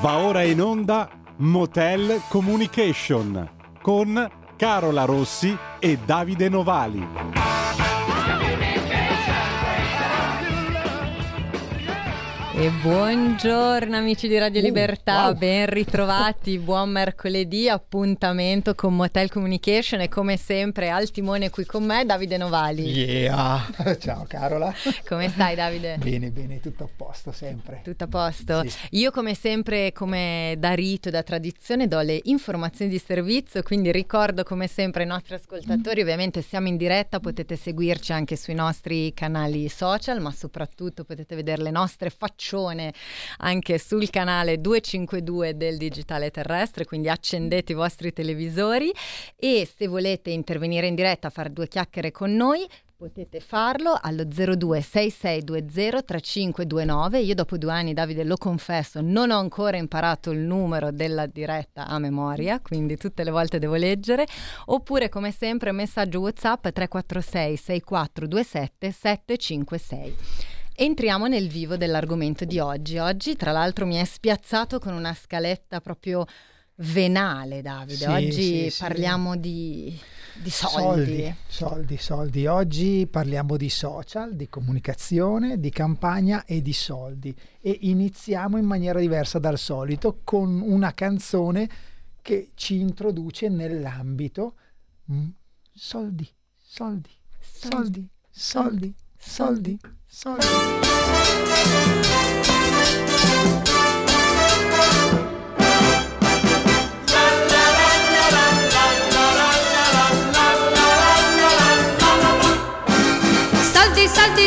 Va ora in onda Motel Communication con Carola Rossi e Davide Novali. E buongiorno amici di Radio Uh, Libertà, wow. ben ritrovati, buon mercoledì, appuntamento con Motel Communication e come sempre al timone qui con me Davide Novali. Yeah! Ciao Carola. Come stai Davide? Bene, bene, tutto a posto sempre. Tutto a posto? Sì. Io come sempre, come da rito e da tradizione, do le informazioni di servizio, quindi ricordo come sempre ai nostri ascoltatori, ovviamente siamo in diretta, potete seguirci anche sui nostri canali social, ma soprattutto potete vedere le nostre faccione anche sul canale 252 del Digitale Terrestre, quindi accendete i vostri televisori e se volete intervenire in diretta, fare due chiacchiere con noi, Potete farlo allo 0266203529. Io dopo due anni, Davide, lo confesso, non ho ancora imparato il numero della diretta a memoria, quindi tutte le volte devo leggere. Oppure, come sempre, messaggio WhatsApp 346 6427 756. Entriamo nel vivo dell'argomento di oggi. Oggi, tra l'altro, mi è spiazzato con una scaletta proprio venale, Davide. Sì, oggi sì, sì. parliamo di, di soldi. Soldi, soldi, soldi. Oggi parliamo di social, di comunicazione, di campagna e di soldi. E iniziamo in maniera diversa dal solito con una canzone che ci introduce nell'ambito mm, soldi, soldi, soldi, soldi, soldi, soldi. Soldi, soldi,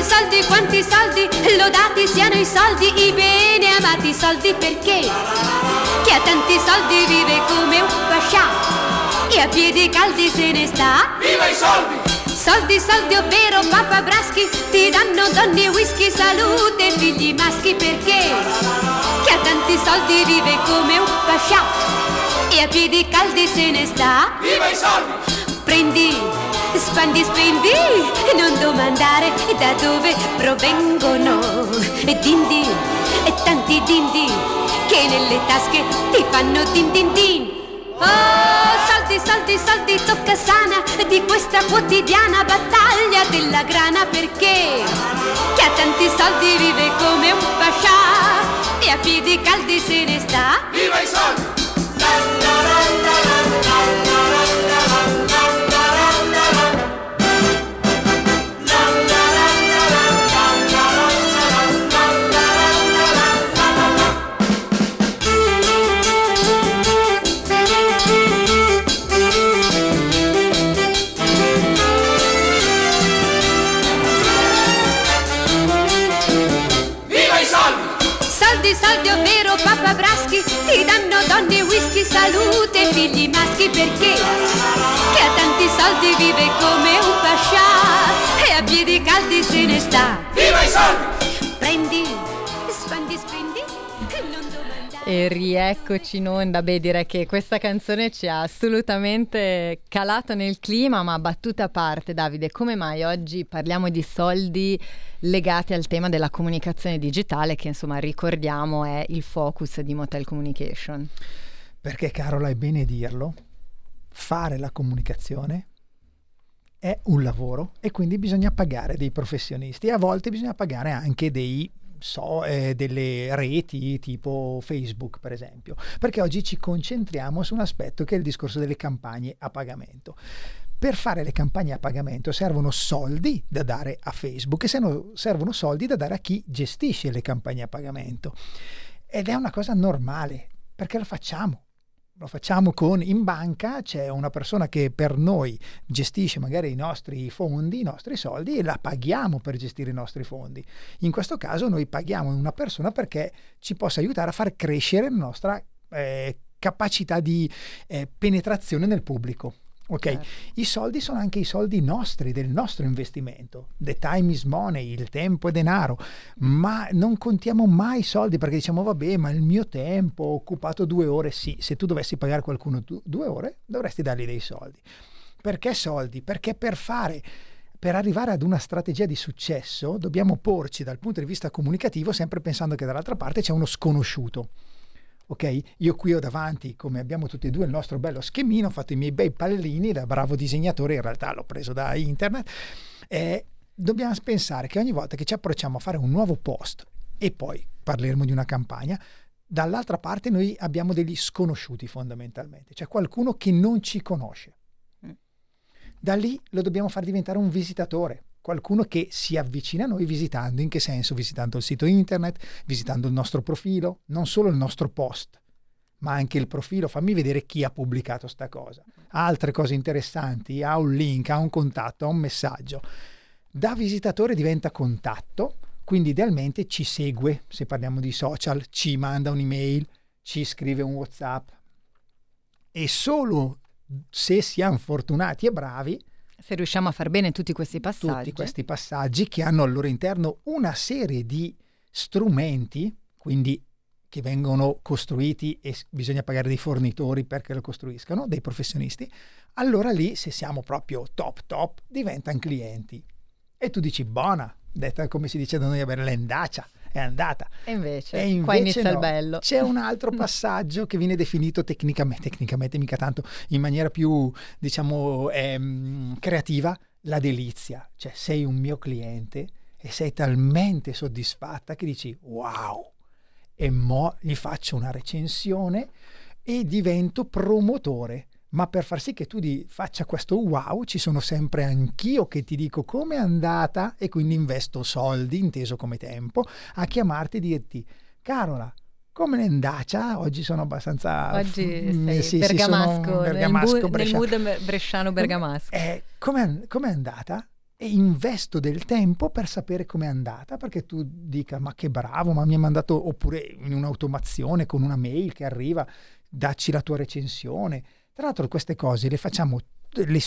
soldi, quanti soldi, lodati siano i soldi, i bene amati soldi perché chi ha tanti soldi vive come un pascià e a piedi caldi se ne sta. Viva i soldi! Soldi, soldi, ovvero papà braschi, ti danno donne, whisky, salute, figli maschi perché chi ha tanti soldi vive come un pascià e a piedi caldi se ne sta. Viva i soldi! Prendi, spandi, spendi, non domandare da dove provengono. E dindi, e tanti dindi, che nelle tasche ti fanno din din din. Oh, soldi, soldi, tocca sana di questa quotidiana battaglia della grana perché chi ha tanti soldi vive come un pascià e a piedi caldi se ne sta. Viva i soldi! Viva salute, figli maschi perché chi ha tanti soldi vive come un pascià e a piedi caldi se ne sta. Viva i soldi! Prendi, spandi, spendi, non domandare. E rieccoci in onda. Beh, direi che questa canzone ci ha assolutamente calato nel clima, ma battuta a parte, Davide, come mai oggi parliamo di soldi legati al tema della comunicazione digitale, che insomma ricordiamo è il focus di Motel Communication? Perché Carola è bene dirlo, fare la comunicazione è un lavoro e quindi bisogna pagare dei professionisti a volte bisogna pagare anche dei so, eh, delle reti tipo Facebook per esempio, perché oggi ci concentriamo su un aspetto che è il discorso delle campagne a pagamento. Per fare le campagne a pagamento servono soldi da dare a Facebook e servono soldi da dare a chi gestisce le campagne a pagamento. Ed è una cosa normale, perché lo facciamo. Lo facciamo con in banca, c'è una persona che per noi gestisce magari i nostri fondi, i nostri soldi e la paghiamo per gestire i nostri fondi. In questo caso noi paghiamo una persona perché ci possa aiutare a far crescere la nostra eh, capacità di eh, penetrazione nel pubblico. Ok, Certo. i soldi sono anche i soldi nostri, del nostro investimento. The time is money, il tempo è denaro, ma non contiamo mai i soldi perché diciamo vabbè, ma il mio tempo ho occupato due ore. Sì, se tu dovessi pagare qualcuno du- due ore, dovresti dargli dei soldi. Perché soldi? Perché per fare per arrivare ad una strategia di successo dobbiamo porci dal punto di vista comunicativo sempre pensando che dall'altra parte c'è uno sconosciuto. Ok? Io qui ho davanti, come abbiamo tutti e due, il nostro bello schemino, ho fatto i miei bei pallini da bravo disegnatore, in realtà l'ho preso da internet. Eh, dobbiamo pensare che ogni volta che ci approcciamo a fare un nuovo post e poi parleremo di una campagna, dall'altra parte noi abbiamo degli sconosciuti fondamentalmente, cioè qualcuno che non ci conosce. Mm. Da lì lo dobbiamo far diventare un visitatore, qualcuno che si avvicina a noi visitando, in che senso? Visitando il sito internet, visitando il nostro profilo, non solo il nostro post, ma anche il profilo, fammi vedere chi ha pubblicato sta cosa. Ha altre cose interessanti, ha un link, ha un contatto, ha un messaggio. Da visitatore diventa contatto, quindi idealmente ci segue, se parliamo di social, ci manda un'email, ci scrive un WhatsApp e solo se siamo fortunati e bravi Se riusciamo a far bene tutti questi passaggi. tutti questi passaggi che hanno al loro interno una serie di strumenti, quindi che vengono costruiti e bisogna pagare dei fornitori perché lo costruiscano, dei professionisti, allora lì se siamo proprio top top diventano clienti. E tu dici buona, detta come si dice da noi a Berlendacia, è andata. E invece, E qua invece inizia no. il bello. C'è un altro passaggio che viene definito tecnicamente, tecnicamente mica tanto, in maniera più, diciamo, ehm, creativa, la delizia. Cioè sei un mio cliente e sei talmente soddisfatta che dici wow, e mo gli faccio una recensione e divento promotore. Ma per far sì che tu di- faccia questo wow, ci sono sempre anch'io che ti dico come è andata e quindi investo soldi, inteso come tempo, a chiamarti e dirti, Carola, come ne andacia? Oggi sono abbastanza... Oggi mm, sei sì, sì, sono bergamasco, nel, bergamasco, bu- nel mood bresciano bergamasco. eh, com'è, com'è andata? E investo del tempo per sapere com'è andata, perché tu dica ma che bravo, ma mi ha mandato, oppure in un'automazione con una mail che arriva, dacci la tua recensione. Tra l'altro queste cose le facciamo, le,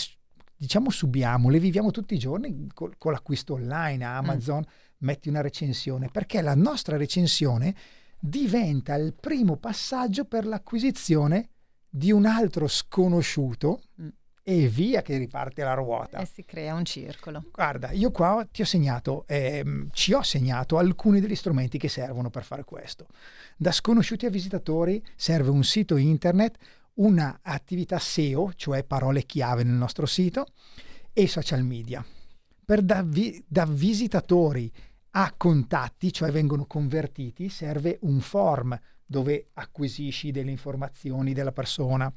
diciamo subiamo, le viviamo tutti i giorni col- con l'acquisto online a Amazon, metti una recensione, perché la nostra recensione diventa il primo passaggio per l'acquisizione di un altro sconosciuto Mm. e via che riparte la ruota. E si crea un circolo. Guarda, io qua ti ho segnato, ehm, ci ho segnato alcuni degli strumenti che servono per fare questo. Da sconosciuti a visitatori serve un sito internet, una attività SEO, cioè parole chiave nel nostro sito, e social media. Per da, vi- da visitatori a contatti, cioè vengono convertiti, serve un form dove acquisisci delle informazioni della persona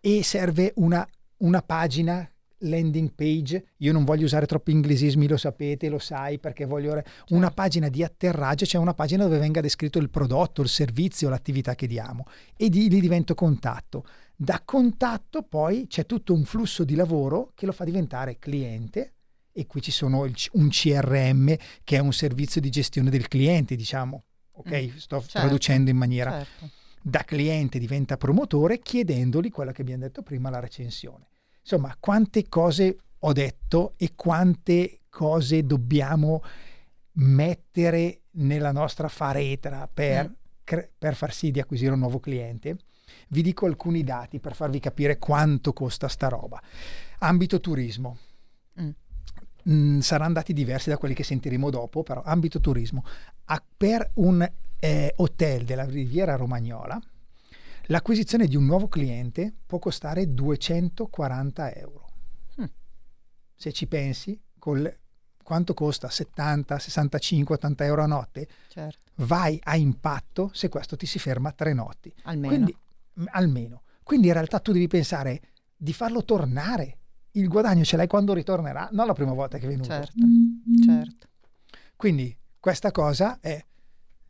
e serve una, una pagina landing page, io non voglio usare troppi inglesismi, lo sapete, lo sai, perché voglio Certo. una pagina di atterraggio, cioè una pagina dove venga descritto il prodotto, il servizio, l'attività che diamo e di lì divento contatto. Da contatto poi c'è tutto un flusso di lavoro che lo fa diventare cliente e qui ci sono il un CRM che è un servizio di gestione del cliente, diciamo. Ok, Mm, sto certo, traducendo in maniera Certo. da cliente diventa promotore chiedendogli quella che abbiamo detto prima, la recensione. Insomma, quante cose ho detto e quante cose dobbiamo mettere nella nostra faretra per, Mm. cre- per far sì di acquisire un nuovo cliente. Vi dico alcuni dati per farvi capire quanto costa sta roba. Ambito turismo. Mm. Mm, saranno dati diversi da quelli che sentiremo dopo, però ambito turismo. A- per un eh, hotel della Riviera Romagnola, l'acquisizione di un nuovo cliente può costare 240 euro. Mm. Se ci pensi, col, quanto costa 70, 65, 80 euro a notte, certo. vai a impatto se questo ti si ferma tre notti. Almeno. Quindi, m- almeno. Quindi in realtà tu devi pensare di farlo tornare. Il guadagno ce l'hai quando ritornerà, non la prima volta che è venuto. certo, certo. Quindi questa cosa è...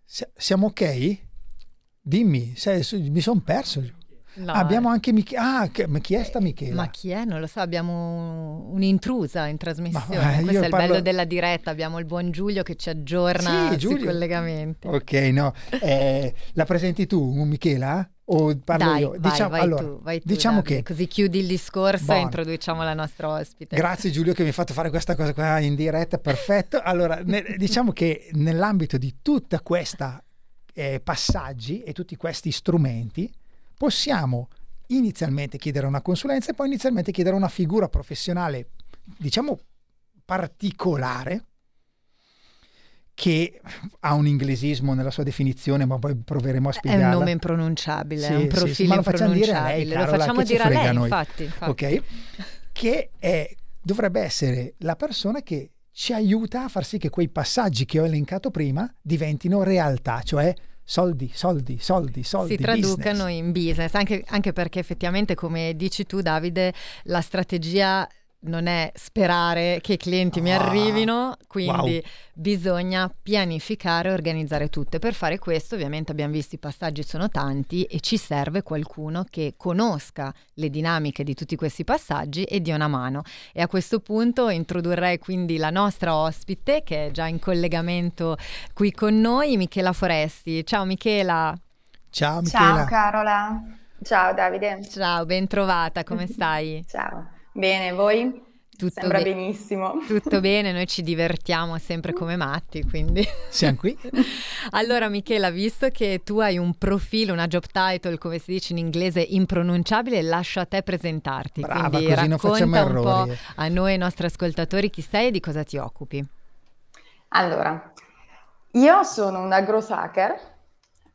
si- Siamo ok? Dimmi, se- su- mi sono perso. No, Abbiamo anche Michela. Ah, che- ma chi è sta Michela? Ma chi è? Non lo so, abbiamo un'intrusa in trasmissione. Ma, eh, Questo è il parlo- bello della diretta, abbiamo il buon Giulio che ci aggiorna Sì, sui collegamenti. Ok, no. Eh, la presenti tu, Michela? O parlo Dai, io? vai, Diciamo, vai allora, tu, vai tu, diciamo Davide, che così chiudi il discorso Buono. e introduciamo la nostra ospite. Grazie Giulio che mi hai fatto fare questa cosa qua in diretta, perfetto. Allora, ne- diciamo che nell'ambito di tutta questa eh, passaggi e tutti questi strumenti possiamo inizialmente chiedere una consulenza e poi inizialmente chiedere una figura professionale, diciamo particolare, che ha un inglesismo nella sua definizione, ma poi proveremo a È spiegarla. un nome impronunciabile, Sì, è un sì, profilo sì, ma lo facciamo dire a lei. Carola, lo facciamo dire a lei, infatti, infatti. ok? Che è, dovrebbe essere la persona che ci aiuta a far sì che quei passaggi che ho elencato prima diventino realtà, cioè soldi, soldi, soldi, soldi. si traducano business. in business, anche, anche perché effettivamente, come dici tu, Davide, la strategia non è sperare che i clienti mi Ah, arrivino, quindi wow. bisogna pianificare e organizzare tutto. E per fare questo, ovviamente, abbiamo visto i passaggi sono tanti e ci serve qualcuno che conosca le dinamiche di tutti questi passaggi e dia una mano. E a questo punto introdurrei quindi la nostra ospite, che è già in collegamento qui con noi, Michela Foresti. Ciao Michela. Ciao Michela. Ciao Carola. Ciao Davide. Ciao, ben trovata, come stai? Ciao. Bene, voi? Tutto Sembra be- benissimo. Tutto bene, noi ci divertiamo sempre come matti, quindi... Siamo qui? Allora Michela, visto che tu hai un profilo, una job title, come si dice in inglese, impronunciabile, lascio a te presentarti. Brava, quindi così non facciamo un po' errori. a noi e ai nostri ascoltatori chi sei e di cosa ti occupi. Allora, io sono una growth hacker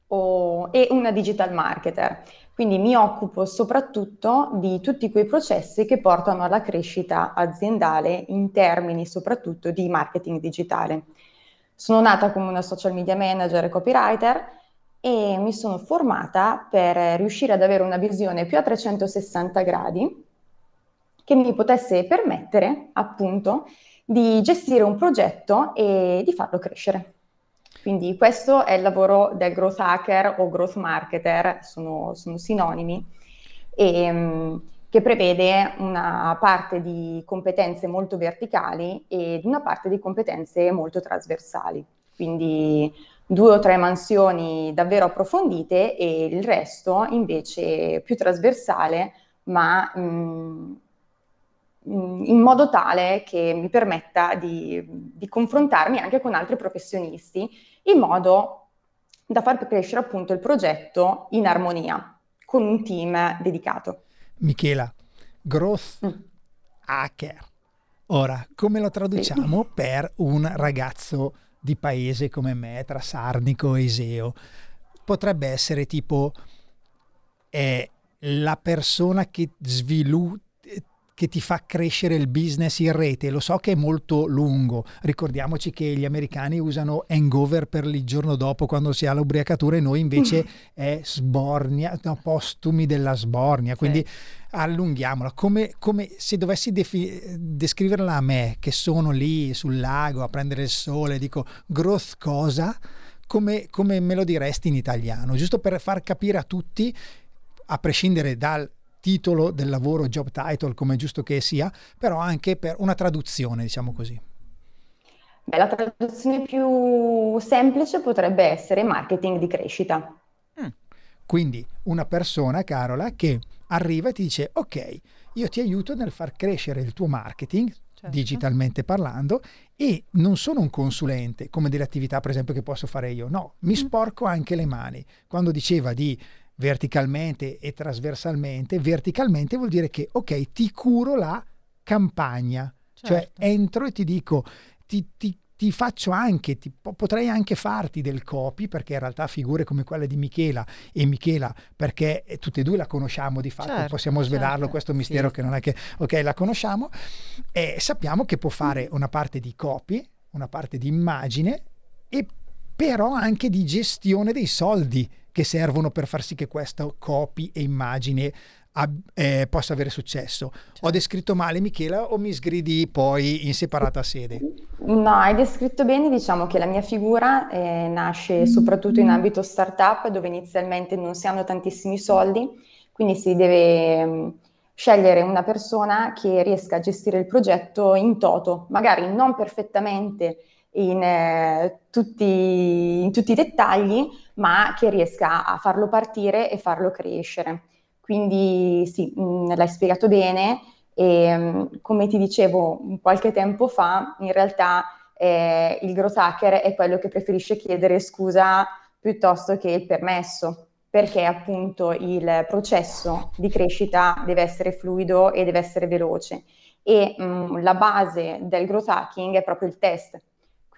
o- e una digital marketer, quindi mi occupo soprattutto di tutti quei processi che portano alla crescita aziendale in termini soprattutto di marketing digitale. Sono nata come una social media manager e copywriter e mi sono formata per riuscire ad avere una visione più a 360 gradi che mi potesse permettere appunto di gestire un progetto e di farlo crescere. Quindi questo è il lavoro del growth hacker o growth marketer, sono, sono sinonimi, e, mm, che prevede una parte di competenze molto verticali ed una parte di competenze molto trasversali. Quindi due o tre mansioni davvero approfondite e il resto invece più trasversale, ma mm, mm, in modo tale che mi permetta di, di confrontarmi anche con altri professionisti in modo da far crescere appunto il progetto in armonia con un team dedicato. Michela, growth Mm. hacker. Ora, come lo traduciamo per un ragazzo di paese come me, tra Sarnico e Iseo? Potrebbe essere tipo è la persona che sviluppa che ti fa crescere il business in rete. Lo so che è molto lungo. Ricordiamoci che gli americani usano hangover per il giorno dopo quando si ha l'ubriacatura e noi invece è sbornia, no, postumi della sbornia. Quindi allunghiamola. Come, come se dovessi defi- descriverla a me, che sono lì sul lago a prendere il sole, dico growth cosa? Come, come me lo diresti in italiano? Giusto per far capire a tutti, a prescindere dal titolo del lavoro, job title, come è giusto che sia, però anche per una traduzione, diciamo così. Beh, la traduzione più semplice potrebbe essere marketing di crescita. Quindi una persona, Carola, che arriva e ti dice, ok, io ti aiuto nel far crescere il tuo marketing, Certo. digitalmente parlando, e non sono un consulente, come delle attività per esempio che posso fare io, no, mi sporco anche le mani. Quando diceva di verticalmente e trasversalmente, verticalmente vuol dire che, ok, ti curo la campagna, cioè Certo. entro e ti dico, ti, ti- ti faccio anche, ti- po- potrei anche farti del copy, perché in realtà figure come quelle di Michela e Michela, perché eh, tutte e due la conosciamo di fatto, Certo, possiamo svelarlo certo. questo mistero Sì. che non è che, ok, la conosciamo, e sappiamo che può fare una parte di copy, una parte di immagine e però anche di gestione dei soldi che servono per far sì che questo copy e immagine ab- eh, possa avere successo. Ho descritto male Michela o mi sgridi poi in separata sede? No, hai descritto bene, diciamo che la mia figura eh, nasce soprattutto in ambito startup dove inizialmente non si hanno tantissimi soldi, quindi si deve mh, scegliere una persona che riesca a gestire il progetto in toto, magari non perfettamente in, eh, tutti, in tutti i dettagli, ma che riesca a farlo partire e farlo crescere. Quindi sì, mh, l'hai spiegato bene e mh, come ti dicevo qualche tempo fa, in realtà eh, il growth hacker è quello che preferisce chiedere scusa piuttosto che il permesso, perché appunto il processo di crescita deve essere fluido e deve essere veloce e mh, la base del growth hacking è proprio il test.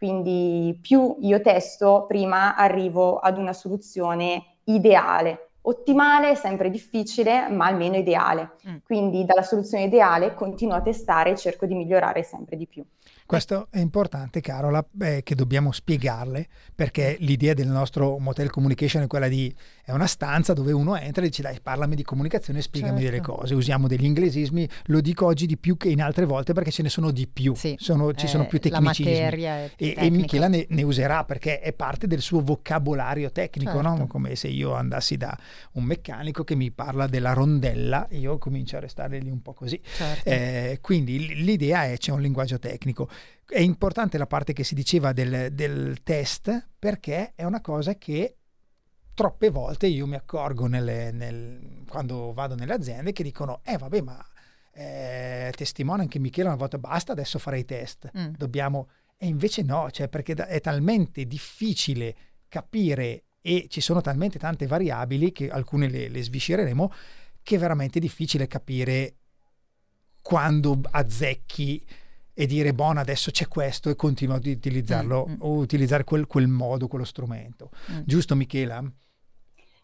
Quindi più io testo, prima arrivo ad una soluzione ideale. Ottimale è sempre difficile, ma almeno ideale. Mm. Quindi dalla soluzione ideale continuo a testare e cerco di migliorare sempre di più. Questo è importante, Carola, eh, che dobbiamo spiegarle, perché l'idea del nostro motel communication è quella di è una stanza dove uno entra e dice dai parlami di comunicazione spiegami certo. delle cose usiamo degli inglesismi lo dico oggi di più che in altre volte perché ce ne sono di più sì, sono, ci sono più tecnicismi e, e, Michela ne, ne, userà perché è parte del suo vocabolario tecnico certo. no? come se io andassi da un meccanico che mi parla della rondella io comincio a restare lì un po' così certo. eh, quindi l'idea è c'è un linguaggio tecnico è importante la parte che si diceva del, del test perché è una cosa che troppe volte io mi accorgo nelle, nel, quando vado nelle aziende che dicono, eh vabbè ma eh, testimone anche Michele una volta basta, adesso farei i test, mm. dobbiamo... E invece no, cioè perché è talmente difficile capire e ci sono talmente tante variabili che alcune le, le sviscereremo che è veramente difficile capire quando azzecchi e dire buono adesso c'è questo e continuo ad utilizzarlo mm, mm. o utilizzare quel, quel, modo, quello strumento. Mm. Giusto Michela?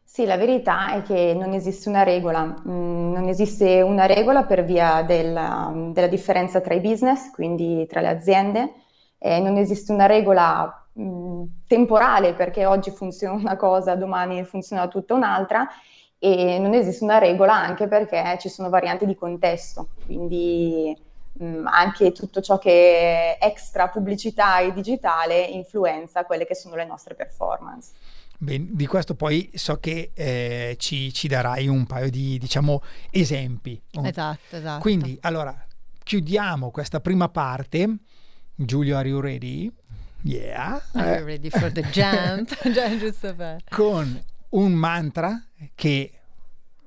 Sì, la verità è che non esiste una regola, mm, non esiste una regola per via della, della, differenza tra i business, quindi tra le aziende, eh, non esiste una regola mh, mm, temporale perché oggi funziona una cosa, domani funziona tutta un'altra e non esiste una regola anche perché ci sono varianti di contesto, quindi mh, mm, anche tutto ciò che è extra pubblicità e digitale influenza quelle che sono le nostre performance. Beh, di questo poi so che eh, ci, ci, darai un paio di diciamo, esempi. Esatto, esatto. Quindi, allora, chiudiamo questa prima parte. Giulio, are you ready? Yeah. Are you ready for the jump? giusto per... Con un mantra che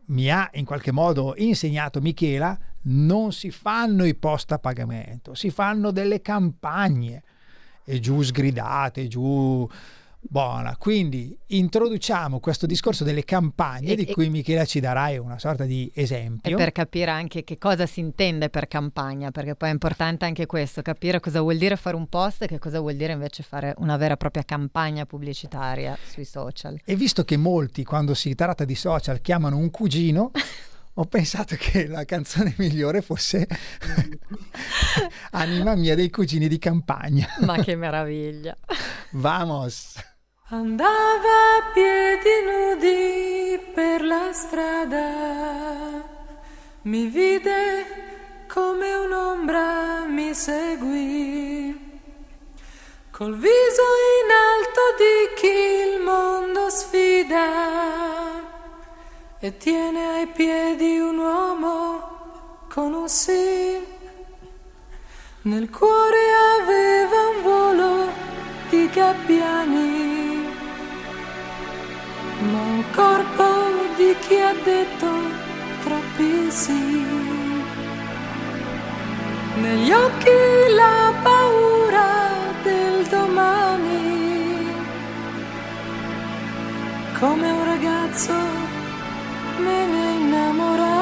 mi ha in qualche modo insegnato Michela, non si fanno i post a pagamento, si fanno delle campagne e giù sgridate, giù Buona, quindi introduciamo questo discorso delle campagne e, di cui Michela ci darai una sorta di esempio. E per capire anche che cosa si intende per campagna, perché poi è importante anche questo, capire cosa vuol dire fare un post e che cosa vuol dire invece fare una vera e propria campagna pubblicitaria sui social. E visto che molti quando si tratta di social chiamano un cugino, ho pensato che la canzone migliore fosse Anima mia dei cugini di campagna. Ma che meraviglia. Vamos. Andava a piedi nudi per la strada, mi vide come un'ombra mi seguì, col viso in alto di chi il mondo sfida e tiene ai piedi un uomo con un sì. Nel cuore aveva un volo di gabbiani ma un corpo di chi ha detto troppi sì. Negli occhi la paura del domani, come un ragazzo me ne innamorai.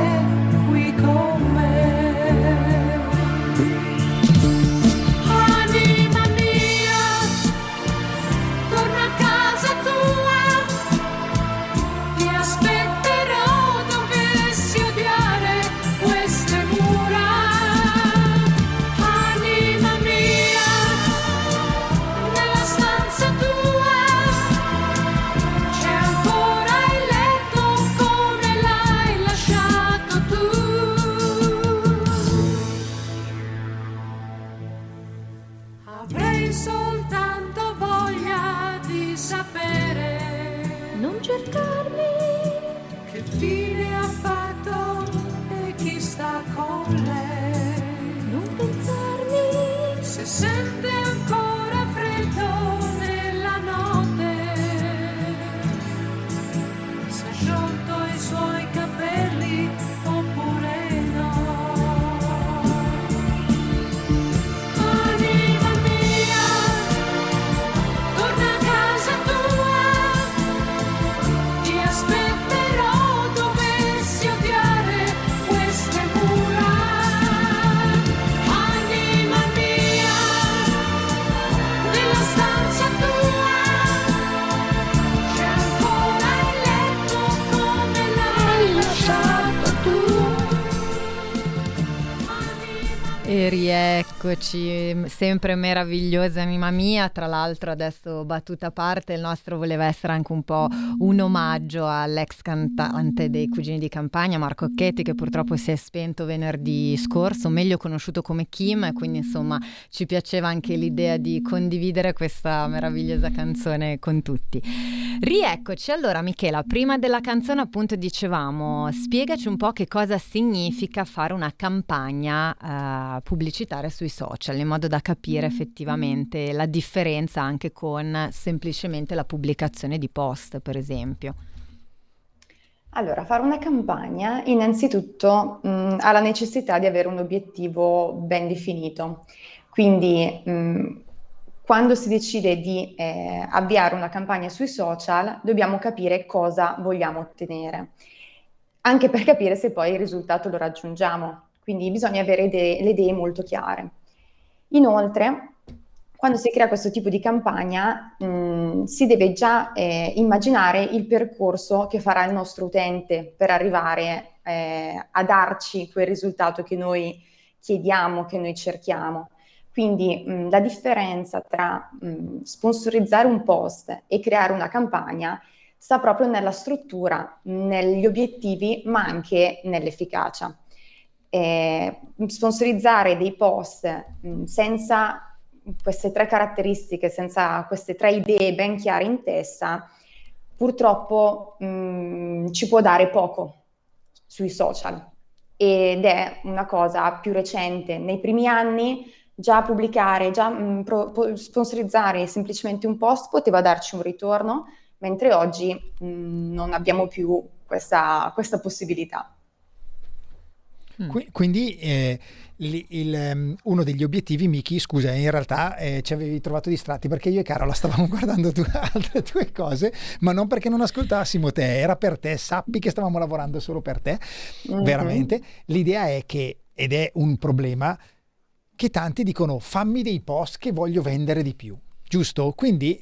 rieccoci, sempre meravigliosa anima mia, tra l'altro adesso battuta a parte, il nostro voleva essere anche un po' un omaggio all'ex cantante dei Cugini di Campagna, Marco Occhetti, che purtroppo si è spento venerdì scorso, meglio conosciuto come Kim, quindi insomma ci piaceva anche l'idea di condividere questa meravigliosa canzone con tutti. Rieccoci, allora Michela, prima della canzone appunto dicevamo, spiegaci un po' che cosa significa fare una campagna eh, pubblicitaria sui social, in modo da capire effettivamente la differenza anche con semplicemente la pubblicazione di post, per esempio. Allora, fare una campagna innanzitutto mh, ha la necessità di avere un obiettivo ben definito. Quindi mh, quando si decide di eh, avviare una campagna sui social, dobbiamo capire cosa vogliamo ottenere, anche per capire se poi il risultato lo raggiungiamo. Quindi bisogna avere idee, le idee molto chiare. Inoltre, quando si crea questo tipo di campagna, mh, si deve già eh, immaginare il percorso che farà il nostro utente per arrivare eh, a darci quel risultato che noi chiediamo, che noi cerchiamo. Quindi mh, la differenza tra mh, sponsorizzare un post e creare una campagna sta proprio nella struttura, negli obiettivi, ma anche nell'efficacia eh, sponsorizzare dei post mh, mm, senza queste tre caratteristiche, senza queste tre idee ben chiare in testa, purtroppo mh, mm, ci può dare poco sui social ed è una cosa più recente. Nei primi anni già pubblicare, già mh, mm, pro, sponsorizzare semplicemente un post poteva darci un ritorno, mentre oggi non abbiamo più questa, questa possibilità. Mm. Qu- quindi eh, il, il, um, uno degli obiettivi, Miki, scusa, in realtà eh, ci avevi trovato distratti perché io e Carola stavamo guardando tu, altre tue cose, ma non perché non ascoltassimo te, era per te, sappi che stavamo lavorando solo per te, mm-hmm. veramente. L'idea è che, ed è un problema, che tanti dicono fammi dei post che voglio vendere di più, giusto? Quindi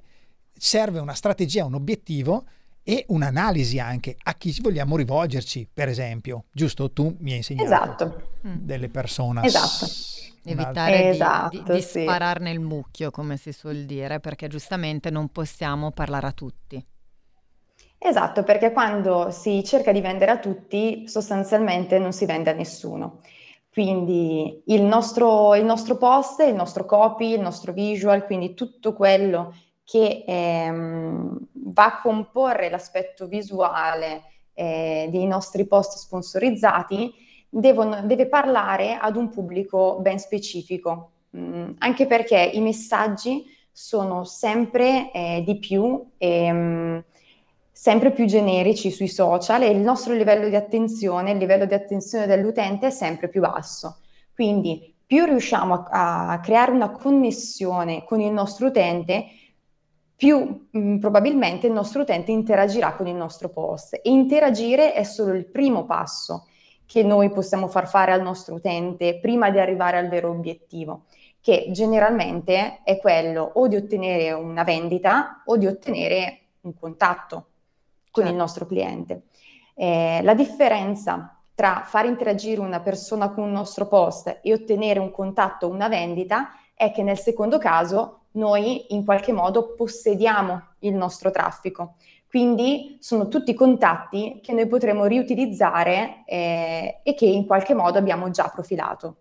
serve una strategia, un obiettivo e un'analisi anche a chi vogliamo rivolgerci, per esempio. Giusto? Tu mi hai insegnato esatto. Mm. delle persone. Esatto. Evitare esatto, di, di, di sì. sparare nel mucchio, come si suol dire, perché giustamente non possiamo parlare a tutti. Esatto, perché quando si cerca di vendere a tutti, sostanzialmente non si vende a nessuno. Quindi il nostro, il nostro post, il nostro copy, il nostro visual, quindi tutto quello che ehm, va a comporre l'aspetto visuale eh, dei nostri post sponsorizzati, devono, deve parlare ad un pubblico ben specifico, mm, anche perché i messaggi sono sempre eh, di più, ehm, sempre più generici sui social e il nostro livello di attenzione, il livello di attenzione dell'utente è sempre più basso. Quindi più riusciamo a, a creare una connessione con il nostro utente, più mh, mm, probabilmente il nostro utente interagirà con il nostro post. E interagire è solo il primo passo che noi possiamo far fare al nostro utente prima di arrivare al vero obiettivo, che generalmente è quello o di ottenere una vendita o di ottenere un contatto con certo. il nostro cliente. Eh, la differenza tra far interagire una persona con un nostro post e ottenere un contatto o una vendita è che nel secondo caso noi in qualche modo possediamo il nostro traffico. Quindi sono tutti contatti che noi potremo riutilizzare eh, e che in qualche modo abbiamo già profilato.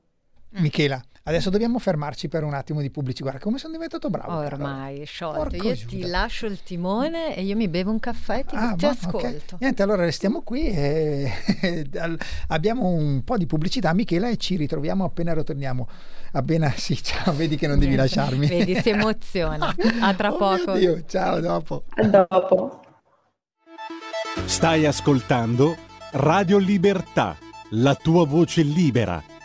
Michela, adesso dobbiamo fermarci per un attimo di pubblicità. Guarda come sono diventato bravo. Ormai, sciolto. Porco io Giuda. ti lascio il timone e io mi bevo un caffè e ti, ah, ti ma, ascolto. Okay. Niente, allora restiamo qui e abbiamo un po' di pubblicità, Michela, e ci ritroviamo appena ritorniamo. Appena sì, ciao, vedi che non devi lasciarmi. Vedi, si emoziona. A tra oh poco. Dio, ciao, dopo. A dopo. Stai ascoltando Radio Libertà, la tua voce libera,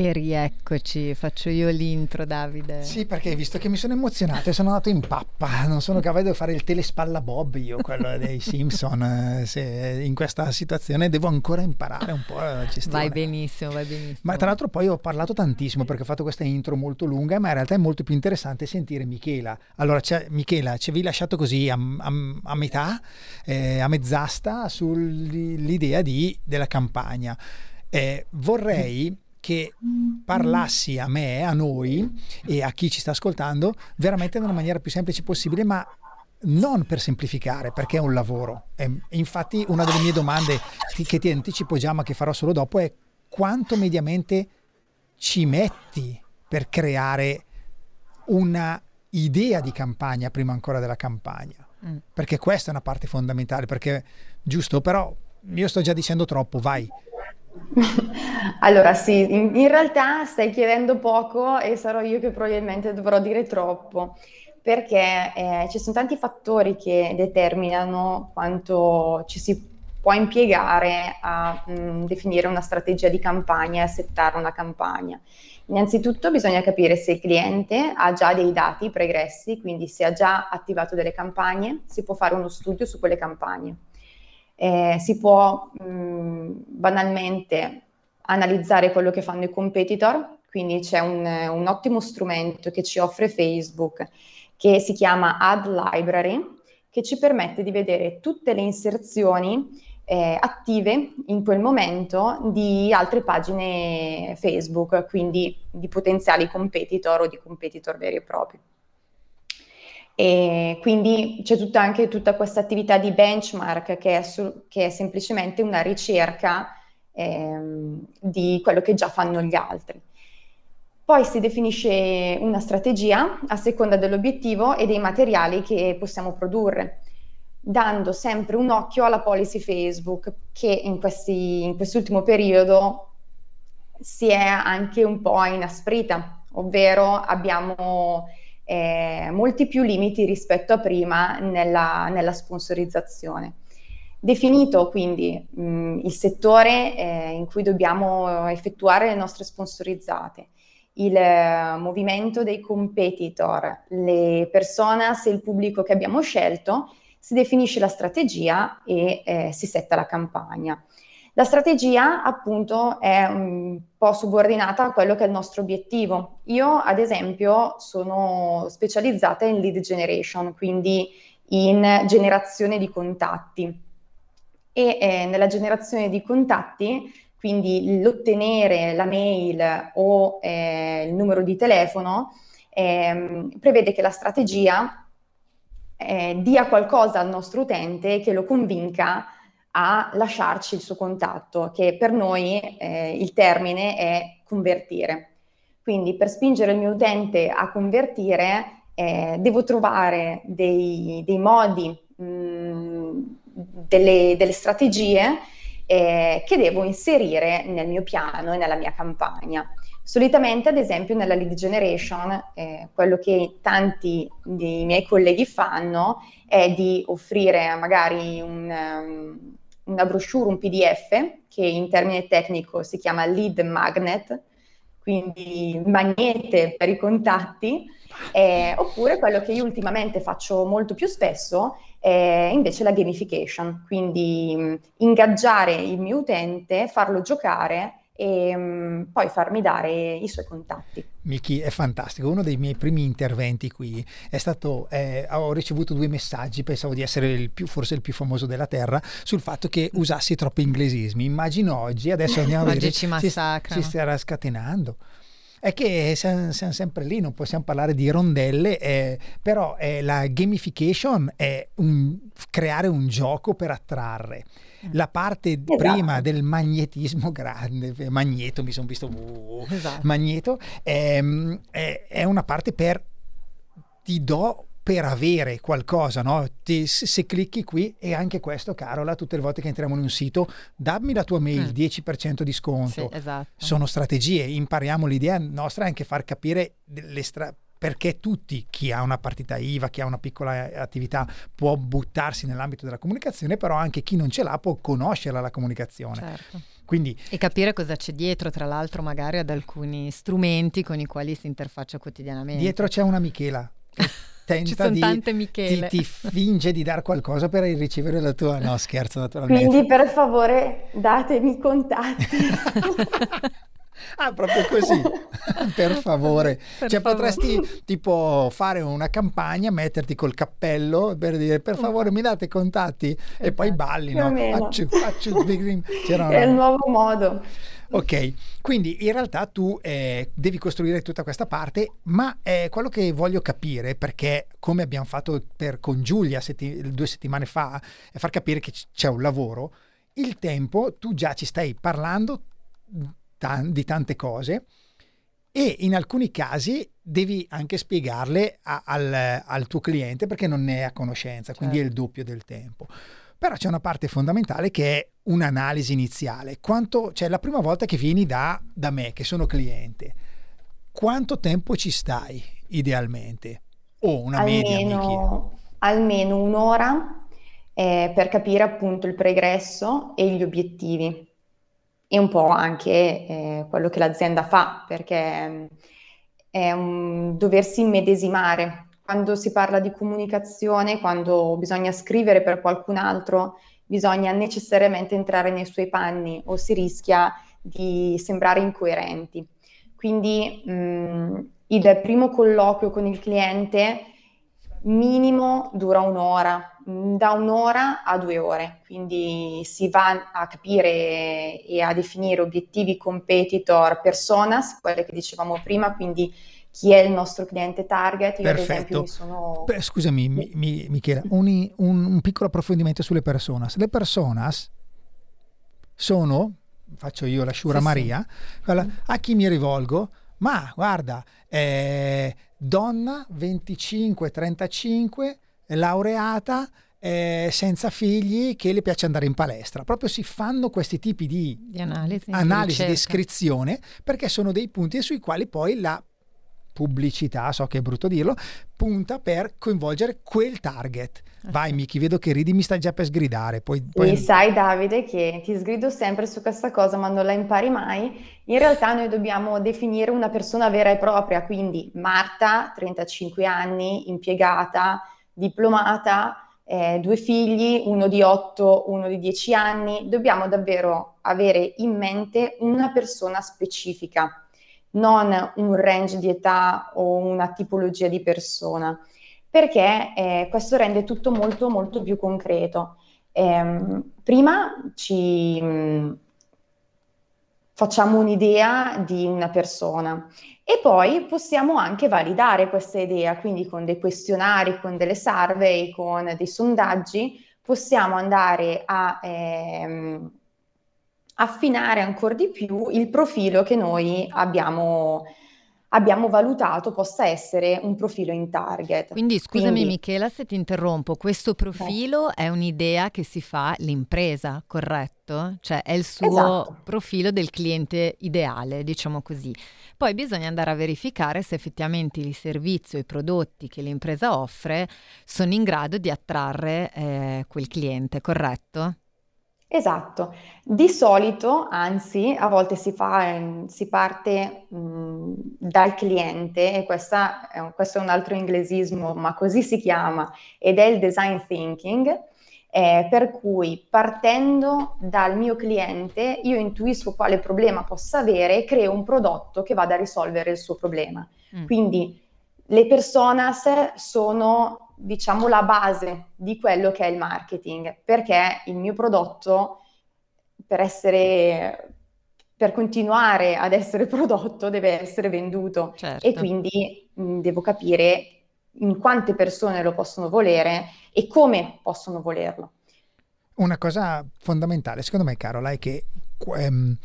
E rieccoci, faccio io l'intro Davide. Sì, perché visto che mi sono emozionato e sono andato in pappa, non sono capace di fare il telespalla Bob io, quello dei Simpson, eh, se in questa situazione devo ancora imparare un po' a gestire. Vai benissimo, vai benissimo. Ma tra l'altro poi ho parlato tantissimo perché ho fatto questa intro molto lunga, ma in realtà è molto più interessante sentire Michela. Allora, Michela, ci avevi lasciato così a, a- a metà, eh, a mezz'asta, sull'idea di- della campagna. Eh, vorrei che parlassi a me, a noi e a chi ci sta ascoltando veramente nella maniera più semplice possibile, ma non per semplificare, perché è un lavoro. E infatti una delle mie domande che ti anticipo già, ma che farò solo dopo, è quanto mediamente ci metti per creare una idea di campagna prima ancora della campagna? Mm. Perché questa è una parte fondamentale, perché giusto, però io sto già dicendo troppo, vai. Allora sì, in, in realtà stai chiedendo poco e sarò io che probabilmente dovrò dire troppo, perché eh, ci sono tanti fattori che determinano quanto ci si può impiegare a mm, definire una strategia di campagna e a settare una campagna. Innanzitutto bisogna capire se il cliente ha già dei dati pregressi, quindi se ha già attivato delle campagne, si può fare uno studio su quelle campagne. Eh, si può mh, banalmente analizzare quello che fanno i competitor, quindi c'è un, un ottimo strumento che ci offre Facebook che si chiama Ad Library, che ci permette di vedere tutte le inserzioni eh, attive in quel momento di altre pagine Facebook, quindi di potenziali competitor o di competitor veri e propri. E quindi c'è tutta anche tutta questa attività di benchmark che è, su- che è semplicemente una ricerca ehm, di quello che già fanno gli altri. Poi si definisce una strategia a seconda dell'obiettivo e dei materiali che possiamo produrre, dando sempre un occhio alla policy Facebook che in, questi, in quest'ultimo periodo si è anche un po' inasprita, ovvero abbiamo eh, molti più limiti rispetto a prima nella, nella sponsorizzazione. Definito quindi mh, il settore eh, in cui dobbiamo effettuare le nostre sponsorizzate, il eh, movimento dei competitor, le personas e il pubblico che abbiamo scelto, si definisce la strategia e eh, si setta la campagna. La strategia appunto è un po' subordinata a quello che è il nostro obiettivo. Io ad esempio sono specializzata in lead generation, quindi in generazione di contatti e eh, nella generazione di contatti, quindi l'ottenere la mail o eh, il numero di telefono, ehm, prevede che la strategia eh, dia qualcosa al nostro utente che lo convinca a lasciarci il suo contatto, che per noi eh, il termine è convertire. Quindi per spingere il mio utente a convertire eh, devo trovare dei, dei modi, mh, delle, delle strategie eh, che devo inserire nel mio piano e nella mia campagna. Solitamente, ad esempio, nella lead generation, eh, quello che tanti dei miei colleghi fanno è di offrire magari un, um, una brochure, un PDF, che in termine tecnico si chiama lead magnet, quindi magnete per i contatti, eh, oppure quello che io ultimamente faccio molto più spesso è invece la gamification, quindi ingaggiare il mio utente, farlo giocare e mh, poi farmi dare i suoi contatti. Miki è fantastico. Uno dei miei primi interventi qui è stato: eh, ho ricevuto due messaggi, pensavo di essere il più, forse il più famoso della terra, sul fatto che usassi troppi inglesismi. Immagino oggi, adesso andiamo a Oggi vedere, ci si, massacrano. si starà scatenando. È che siamo, siamo sempre lì, non possiamo parlare di rondelle, eh, però eh, la gamification è un- creare un gioco per attrarre. La parte prima del magnetismo grande, eh, magneto, mi sono visto uh, Esatto. magneto, ehm, è, è una parte per ti do per avere qualcosa, no? Ti- se, clicchi qui, e anche questo, Carola, tutte le volte che entriamo in un sito, dammi la tua mail, Mm. 10% di sconto. Sì, esatto. Sono strategie, impariamo l'idea nostra è anche far capire le stra- perché tutti, chi ha una partita IVA, chi ha una piccola eh, attività, può buttarsi nell'ambito della comunicazione, però anche chi non ce l'ha può conoscere la comunicazione. Certo. Quindi E capire cosa c'è dietro, tra l'altro, magari ad alcuni strumenti con i quali si interfaccia quotidianamente. dietro c'è una Michela che tenta Ci sono di tante ti, Michele. ti finge di dar qualcosa per ricevere la tua no scherzo naturalmente Quindi per favore datemi i contatti. ah proprio così per favore Per cioè favore. potresti tipo fare una campagna metterti col cappello per dire per favore mi date contatti e poi balli Più o no? Acciu, acciu. C'era È il nuovo modo. Ok, quindi in realtà tu eh, devi costruire tutta questa parte, ma eh, quello che voglio capire, perché come abbiamo fatto per, con Giulia setti- due settimane fa, è far capire che c- c'è un lavoro, il tempo tu già ci stai parlando tan- di tante cose e in alcuni casi devi anche spiegarle a- al, al tuo cliente perché non ne è a conoscenza, quindi è il doppio del tempo. Però c'è una parte fondamentale che è un'analisi iniziale. Quanto, cioè la prima volta che vieni da, da me, che sono cliente, quanto tempo ci stai idealmente? O una media, almeno, almeno un'ora eh, per capire appunto il pregresso e gli obiettivi e un po' anche eh, quello che l'azienda fa, perché mm, è un doversi immedesimare. Quando si parla di comunicazione, quando bisogna scrivere per qualcun altro, bisogna necessariamente entrare nei suoi panni o si rischia di sembrare incoerenti. Quindi mh, il primo colloquio con il cliente minimo dura un'ora, da un'ora a due ore, quindi si va a capire e a definire obiettivi competitor personas, quelle che dicevamo prima, quindi chi è il nostro cliente target. Io ad esempio Perfetto. mi sono... Beh, scusami, mi- mi- Michela, un, un- un piccolo approfondimento sulle personas. Le personas sono, faccio io la Shura Sì, sì. Maria, quella- a chi mi rivolgo? Ma guarda, eh, donna 25-35, laureata, eh, senza figli, che le piace andare in palestra. Proprio si fanno questi tipi di Di analisi, di analisi, ricerca. descrizione, perché sono dei punti sui quali poi la pubblicità, so che è brutto dirlo, punta per coinvolgere quel target. Vai Miki, vedo che ridi, mi stai già per sgridare. Poi, poi- E sai Davide che ti sgrido sempre su questa cosa, ma non la impari mai. In realtà noi dobbiamo definire una persona vera e propria, quindi Marta, 35 anni, impiegata, diplomata, eh, due figli, uno di 8, uno di 10 anni. Dobbiamo davvero avere in mente una persona specifica, non un range di età o una tipologia di persona, perché eh, questo rende tutto molto molto più concreto. Ehm, prima ci mh, facciamo un'idea di una persona e poi possiamo anche validare questa idea, quindi con dei questionari, con delle survey, con dei sondaggi, possiamo andare a ehm, affinare ancora di più il profilo che noi abbiamo, abbiamo valutato possa essere un profilo in target. Quindi scusami Quindi- Michela se ti interrompo, questo profilo è un'idea che si fa l'impresa, corretto? Cioè è il suo Esatto. profilo del cliente ideale, diciamo così. Poi bisogna andare a verificare se effettivamente il servizio, i prodotti che l'impresa offre sono in grado di attrarre eh, quel cliente, corretto? Esatto, di solito, anzi, a volte si fa, ehm, si parte mh, dal cliente e questa è un- questo è un altro inglesismo, ma così si chiama, ed è il design thinking, eh, per cui partendo dal mio cliente io intuisco quale problema possa avere e creo un prodotto che vada a risolvere il suo problema. Mm. Quindi le personas sono, diciamo, la base di quello che è il marketing, perché il mio prodotto, per essere, per continuare ad essere prodotto, deve essere venduto Certo. e quindi mh, devo capire in quante persone lo possono volere e come possono volerlo. Una cosa fondamentale, secondo me, Carola, è che ehm,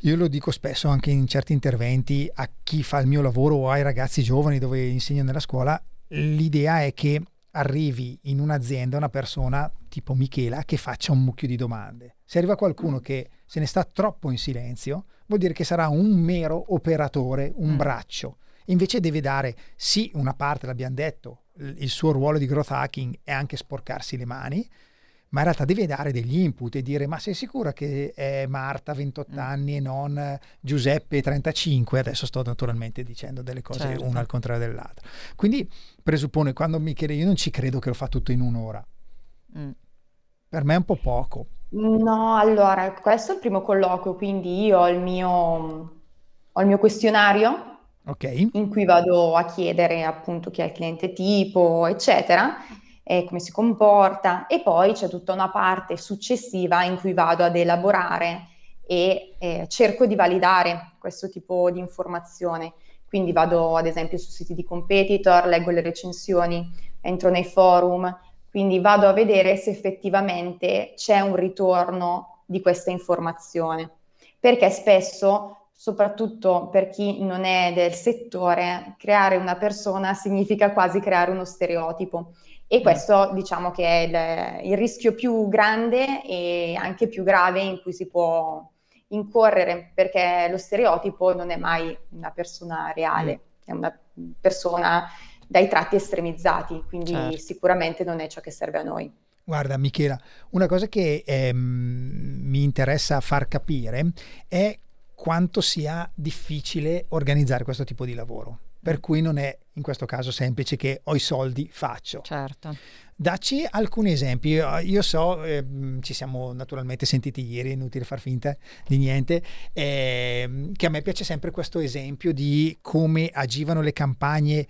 io lo dico spesso anche in certi interventi a chi fa il mio lavoro o ai ragazzi giovani dove insegno nella scuola, l'idea è che arrivi in un'azienda una persona tipo Michela che faccia un mucchio di domande. Se arriva qualcuno che se ne sta troppo in silenzio, vuol dire che sarà un mero operatore, un Mm. braccio Invece deve dare, sì, una parte, l'abbiamo detto, il il suo ruolo di growth hacking è anche sporcarsi le mani, ma in realtà deve dare degli input e dire ma sei sicura che è Marta 28 anni e non Giuseppe 35 adesso sto naturalmente dicendo delle cose Certo. una al contrario dell'altra. Quindi presuppone quando mi chiede io non ci credo che lo fa tutto in un'ora. Mm. per me è un po' poco. No, allora, questo è il primo colloquio, quindi io ho il mio, ho il mio questionario ok. in cui vado a chiedere appunto chi è il cliente tipo, eccetera, e come si comporta, e poi c'è tutta una parte successiva in cui vado ad elaborare e eh, cerco di validare questo tipo di informazione. Quindi vado ad esempio su siti di competitor, leggo le recensioni, entro nei forum, quindi vado a vedere se effettivamente c'è un ritorno di questa informazione, perché spesso, soprattutto per chi non è del settore, creare una persona significa quasi creare uno stereotipo. E questo diciamo che è il, il rischio più grande e anche più grave in cui si può incorrere, perché lo stereotipo non è mai una persona reale, è una persona dai tratti estremizzati, quindi Certo. sicuramente non è ciò che serve a noi. Guarda Michela, una cosa che ehm, mi interessa far capire è quanto sia difficile organizzare questo tipo di lavoro. Per cui non è in questo caso semplice che ho i soldi, faccio. Certo. Dacci alcuni esempi. Io io so, ehm, ci siamo naturalmente sentiti ieri, è inutile far finta di niente, ehm, che a me piace sempre questo esempio di come agivano le campagne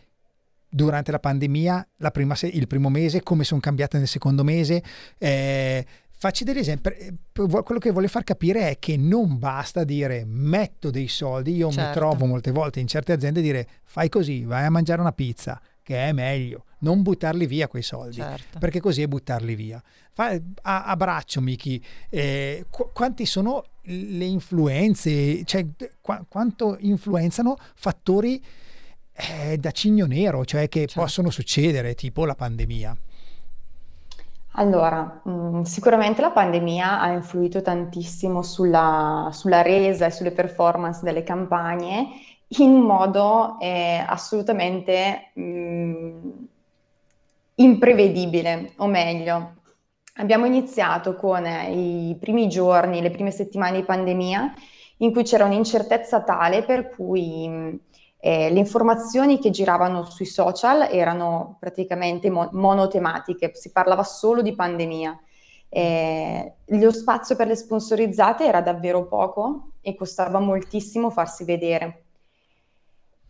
durante la pandemia, la prima se- il primo mese, come sono cambiate nel secondo mese. Eh, facci degli esempi. Eh, Quello che voglio far capire è che non basta dire metto dei soldi. Io mi Certo. trovo molte volte in certe aziende dire fai così, vai a mangiare una pizza, che è meglio. Non buttarli via quei soldi Certo. perché così è buttarli via. Fa, a, a braccio, Miki, eh, qu- quanti sono le influenze, cioè qua- quanto influenzano fattori eh, da cigno nero, cioè che Certo. possono succedere, tipo la pandemia. Allora, mh, sicuramente la pandemia ha influito tantissimo sulla, sulla resa e sulle performance delle campagne in modo eh, assolutamente mh, imprevedibile, o meglio, abbiamo iniziato con i primi giorni, le prime settimane di pandemia, in cui c'era un'incertezza tale per cui mh, eh, le informazioni che giravano sui social erano praticamente mo- monotematiche, si parlava solo di pandemia. Eh, lo spazio per le sponsorizzate era davvero poco e costava moltissimo farsi vedere.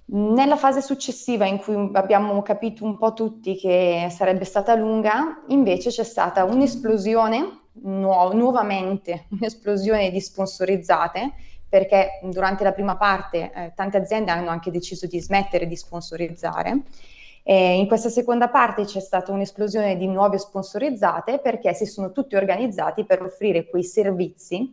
Nella fase successiva, in cui abbiamo capito un po' tutti che sarebbe stata lunga, invece c'è stata un'esplosione, nuo- nuovamente un'esplosione di sponsorizzate, perché durante la prima parte eh, tante aziende hanno anche deciso di smettere di sponsorizzare. E in questa seconda parte c'è stata un'esplosione di nuove sponsorizzate perché si sono tutti organizzati per offrire quei servizi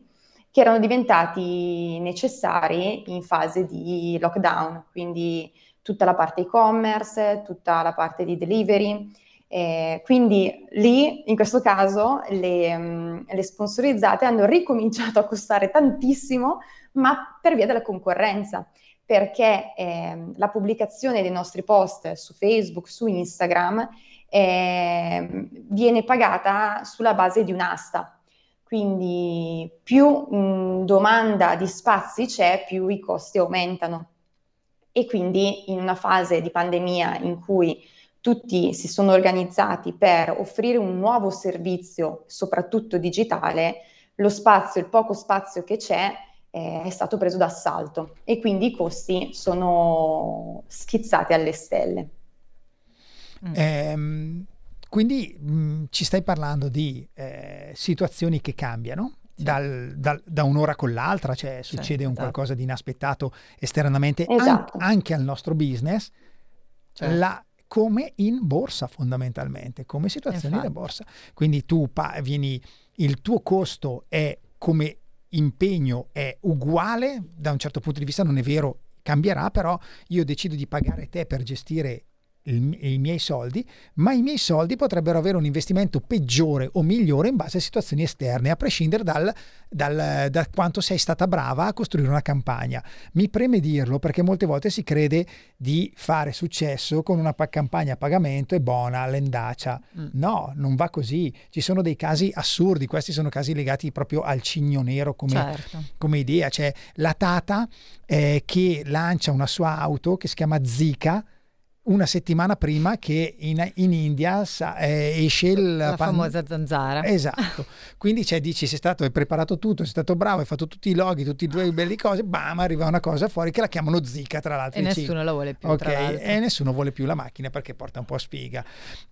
che erano diventati necessari in fase di lockdown, quindi tutta la parte e-commerce, tutta la parte di delivery. Eh, quindi lì, in questo caso, le, mm, le sponsorizzate hanno ricominciato a costare tantissimo, ma per via della concorrenza, perché ehm, la pubblicazione dei nostri post su Facebook, su Instagram, ehm, viene pagata sulla base di un'asta. Quindi più mh, domanda di spazi c'è, più i costi aumentano. E quindi in una fase di pandemia in cui tutti si sono organizzati per offrire un nuovo servizio, soprattutto digitale, lo spazio, il poco spazio che c'è, eh, è stato preso d'assalto e quindi i costi sono schizzati alle stelle. Mm. Ehm, quindi mh, ci stai parlando di eh, situazioni che cambiano dal- dal- da un'ora con l'altra, cioè succede un esatto. qualcosa di inaspettato esternamente an- Esatto. anche al nostro business, Certo. la- come in borsa fondamentalmente, come situazioni da Infatti. borsa. Quindi tu pa- vieni, il tuo costo è come impegno è uguale, da un certo punto di vista non è vero, cambierà, però io decido di pagare te per gestire il- i miei soldi, ma i miei soldi potrebbero avere un investimento peggiore o migliore in base a situazioni esterne, a prescindere dal, dal- da quanto sei stata brava a costruire una campagna. Mi preme dirlo perché molte volte si crede di fare successo con una pa- campagna a pagamento e buona, l'endacia. Mm. No, non va così. Ci sono dei casi assurdi, questi sono casi legati proprio al cigno nero come, Certo. come idea. C'è la Tata eh, che lancia una sua auto che si chiama Zika una settimana prima che in, in India sa- eh, esce il La pan- famosa zanzara. Esatto, quindi cioè, dici sei stato, hai preparato tutto, sei stato bravo, hai fatto tutti i loghi, tutti i tuoi belli cose, bam, arriva una cosa fuori che la chiamano Zika tra l'altro. E Dici, nessuno la vuole più, Ok, tra l'altro. e nessuno vuole più la macchina perché porta un po' sfiga.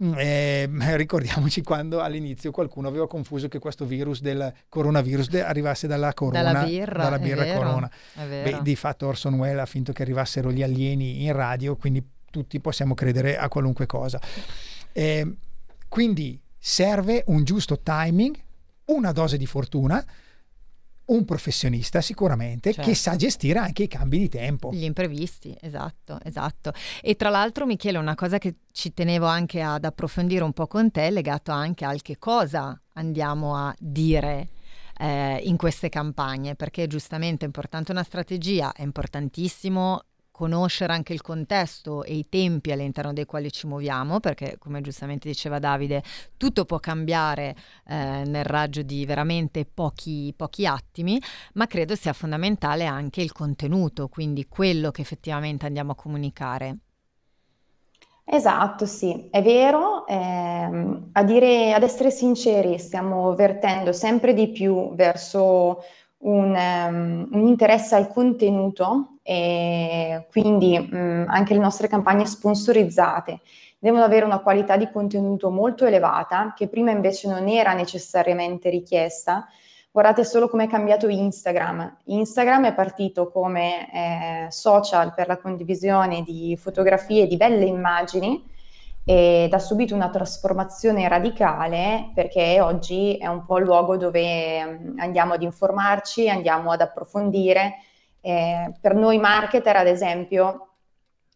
Mm, eh, ricordiamoci quando all'inizio qualcuno aveva confuso che questo virus del coronavirus arrivasse dalla corona. Dalla birra, dalla birra vero, corona. Beh, di fatto Orson Welles ha finto che arrivassero gli alieni in radio, quindi tutti possiamo credere a qualunque cosa. Eh, quindi serve un giusto timing, una dose di fortuna, un professionista sicuramente Certo. che sa gestire anche i cambi di tempo. Gli imprevisti, esatto, esatto. E tra l'altro, Michele, una cosa che ci tenevo anche ad approfondire un po' con te legato anche al che cosa andiamo a dire eh, in queste campagne, perché giustamente è importante una strategia, è importantissimo conoscere anche il contesto e i tempi all'interno dei quali ci muoviamo, perché come giustamente diceva Davide, tutto può cambiare eh, nel raggio di veramente pochi, pochi attimi, ma credo sia fondamentale anche il contenuto, quindi quello che effettivamente andiamo a comunicare. Esatto, sì, è vero. ehm, a dire, ad essere sinceri, stiamo vertendo sempre di più verso un, ehm, un interesse al contenuto e quindi mh, anche le nostre campagne sponsorizzate devono avere una qualità di contenuto molto elevata, che prima invece non era necessariamente richiesta. Guardate solo come è cambiato Instagram. Instagram è partito come eh, social per la condivisione di fotografie di belle immagini ed ha subito una trasformazione radicale perché oggi è un po' il luogo dove mm, andiamo ad informarci, andiamo ad approfondire. Eh, per noi marketer, ad esempio,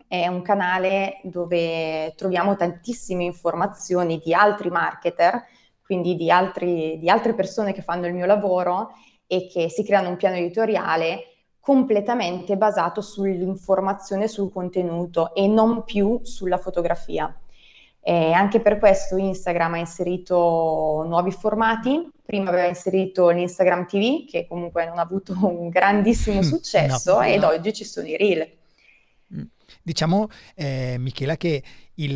è un canale dove troviamo tantissime informazioni di altri marketer, quindi di, altri, di altre persone che fanno il mio lavoro e che si creano un piano editoriale completamente basato sull'informazione, sul contenuto e non più sulla fotografia. E anche per questo Instagram ha inserito nuovi formati. Prima aveva inserito l'Instagram TV, che comunque non ha avuto un grandissimo successo, No, ed no. oggi ci sono i reel. Diciamo, eh, Michela, che il,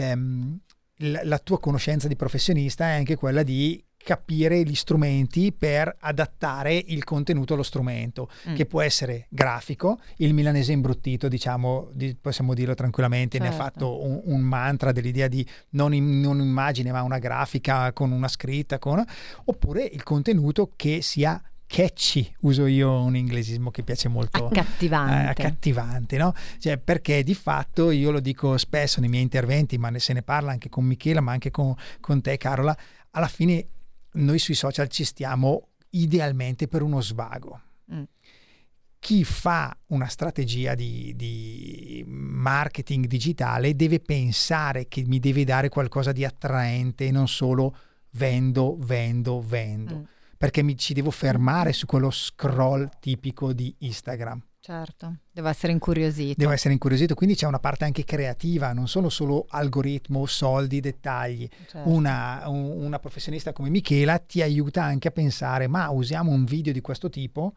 la, la tua conoscenza di professionista è anche quella di capire gli strumenti per adattare il contenuto allo strumento, Mm. che può essere grafico, il milanese imbruttito, diciamo, di- possiamo dirlo tranquillamente, ne ha Certo. fatto un, un mantra dell'idea di non, im- non immagine, ma una grafica con una scritta, con, oppure il contenuto che sia catchy, uso io un inglesismo che piace molto Accattivante. eh, accattivante, no? Cioè, perché di fatto io lo dico spesso nei miei interventi, ma ne, se ne parla anche con Michela, ma anche con, con te, Carola. Alla fine noi sui social ci stiamo idealmente per uno svago. Mm. Chi fa una strategia di, di marketing digitale deve pensare che mi deve dare qualcosa di attraente e non solo vendo, vendo, vendo. Mm. Perché mi ci devo fermare su quello scroll tipico di Instagram. Certo, devo essere incuriosito. Devo essere incuriosito, quindi c'è una parte anche creativa, non sono solo algoritmo, soldi, dettagli. Certo. Una, un- una professionista come Michela ti aiuta anche a pensare, ma usiamo un video di questo tipo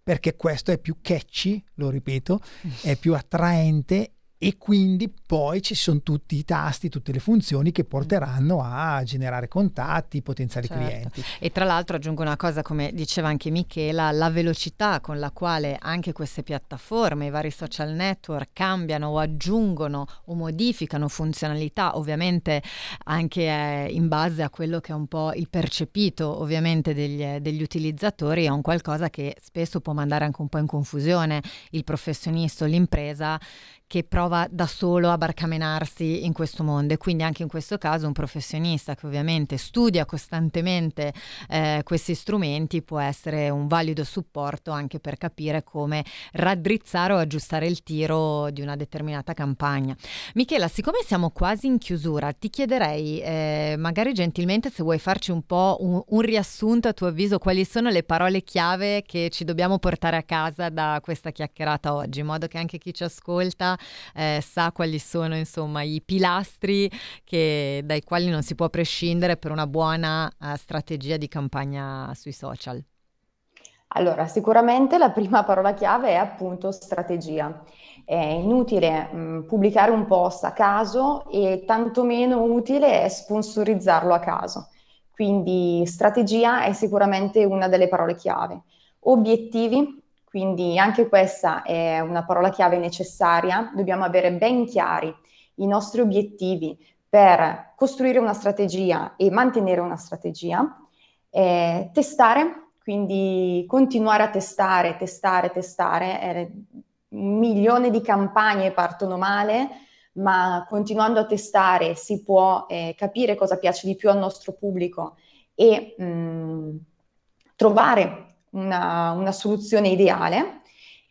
perché questo è più catchy, lo ripeto, è più attraente e quindi poi ci sono tutti i tasti, tutte le funzioni che porteranno a generare contatti, potenziali Certo. clienti. E tra l'altro aggiungo una cosa, come diceva anche Michela, la velocità con la quale anche queste piattaforme, i vari social network cambiano o aggiungono o modificano funzionalità, ovviamente anche eh, in base a quello che è un po' il percepito ovviamente degli, degli utilizzatori, è un qualcosa che spesso può mandare anche un po' in confusione il professionista o l'impresa che prova da solo a barcamenarsi in questo mondo e quindi anche in questo caso un professionista che ovviamente studia costantemente eh, questi strumenti può essere un valido supporto anche per capire come raddrizzare o aggiustare il tiro di una determinata campagna. Michela, siccome siamo quasi in chiusura, ti chiederei eh, magari gentilmente se vuoi farci un po' un, un riassunto a tuo avviso quali sono le parole chiave che ci dobbiamo portare a casa da questa chiacchierata oggi, in modo che anche chi ci ascolta eh, sa quali sono insomma i pilastri che, dai quali non si può prescindere per una buona uh, strategia di campagna sui social. Allora, sicuramente la prima parola chiave è appunto strategia. È inutile mh, pubblicare un post a caso e tantomeno utile è sponsorizzarlo a caso. Quindi strategia è sicuramente una delle parole chiave. Obiettivi, quindi anche questa è una parola chiave necessaria. Dobbiamo avere ben chiari i nostri obiettivi per costruire una strategia e mantenere una strategia. Eh, testare, quindi continuare a testare, testare, testare. Eh, un milione di campagne partono male, ma continuando a testare si può eh, capire cosa piace di più al nostro pubblico e mh, mm, trovare una, una, soluzione ideale.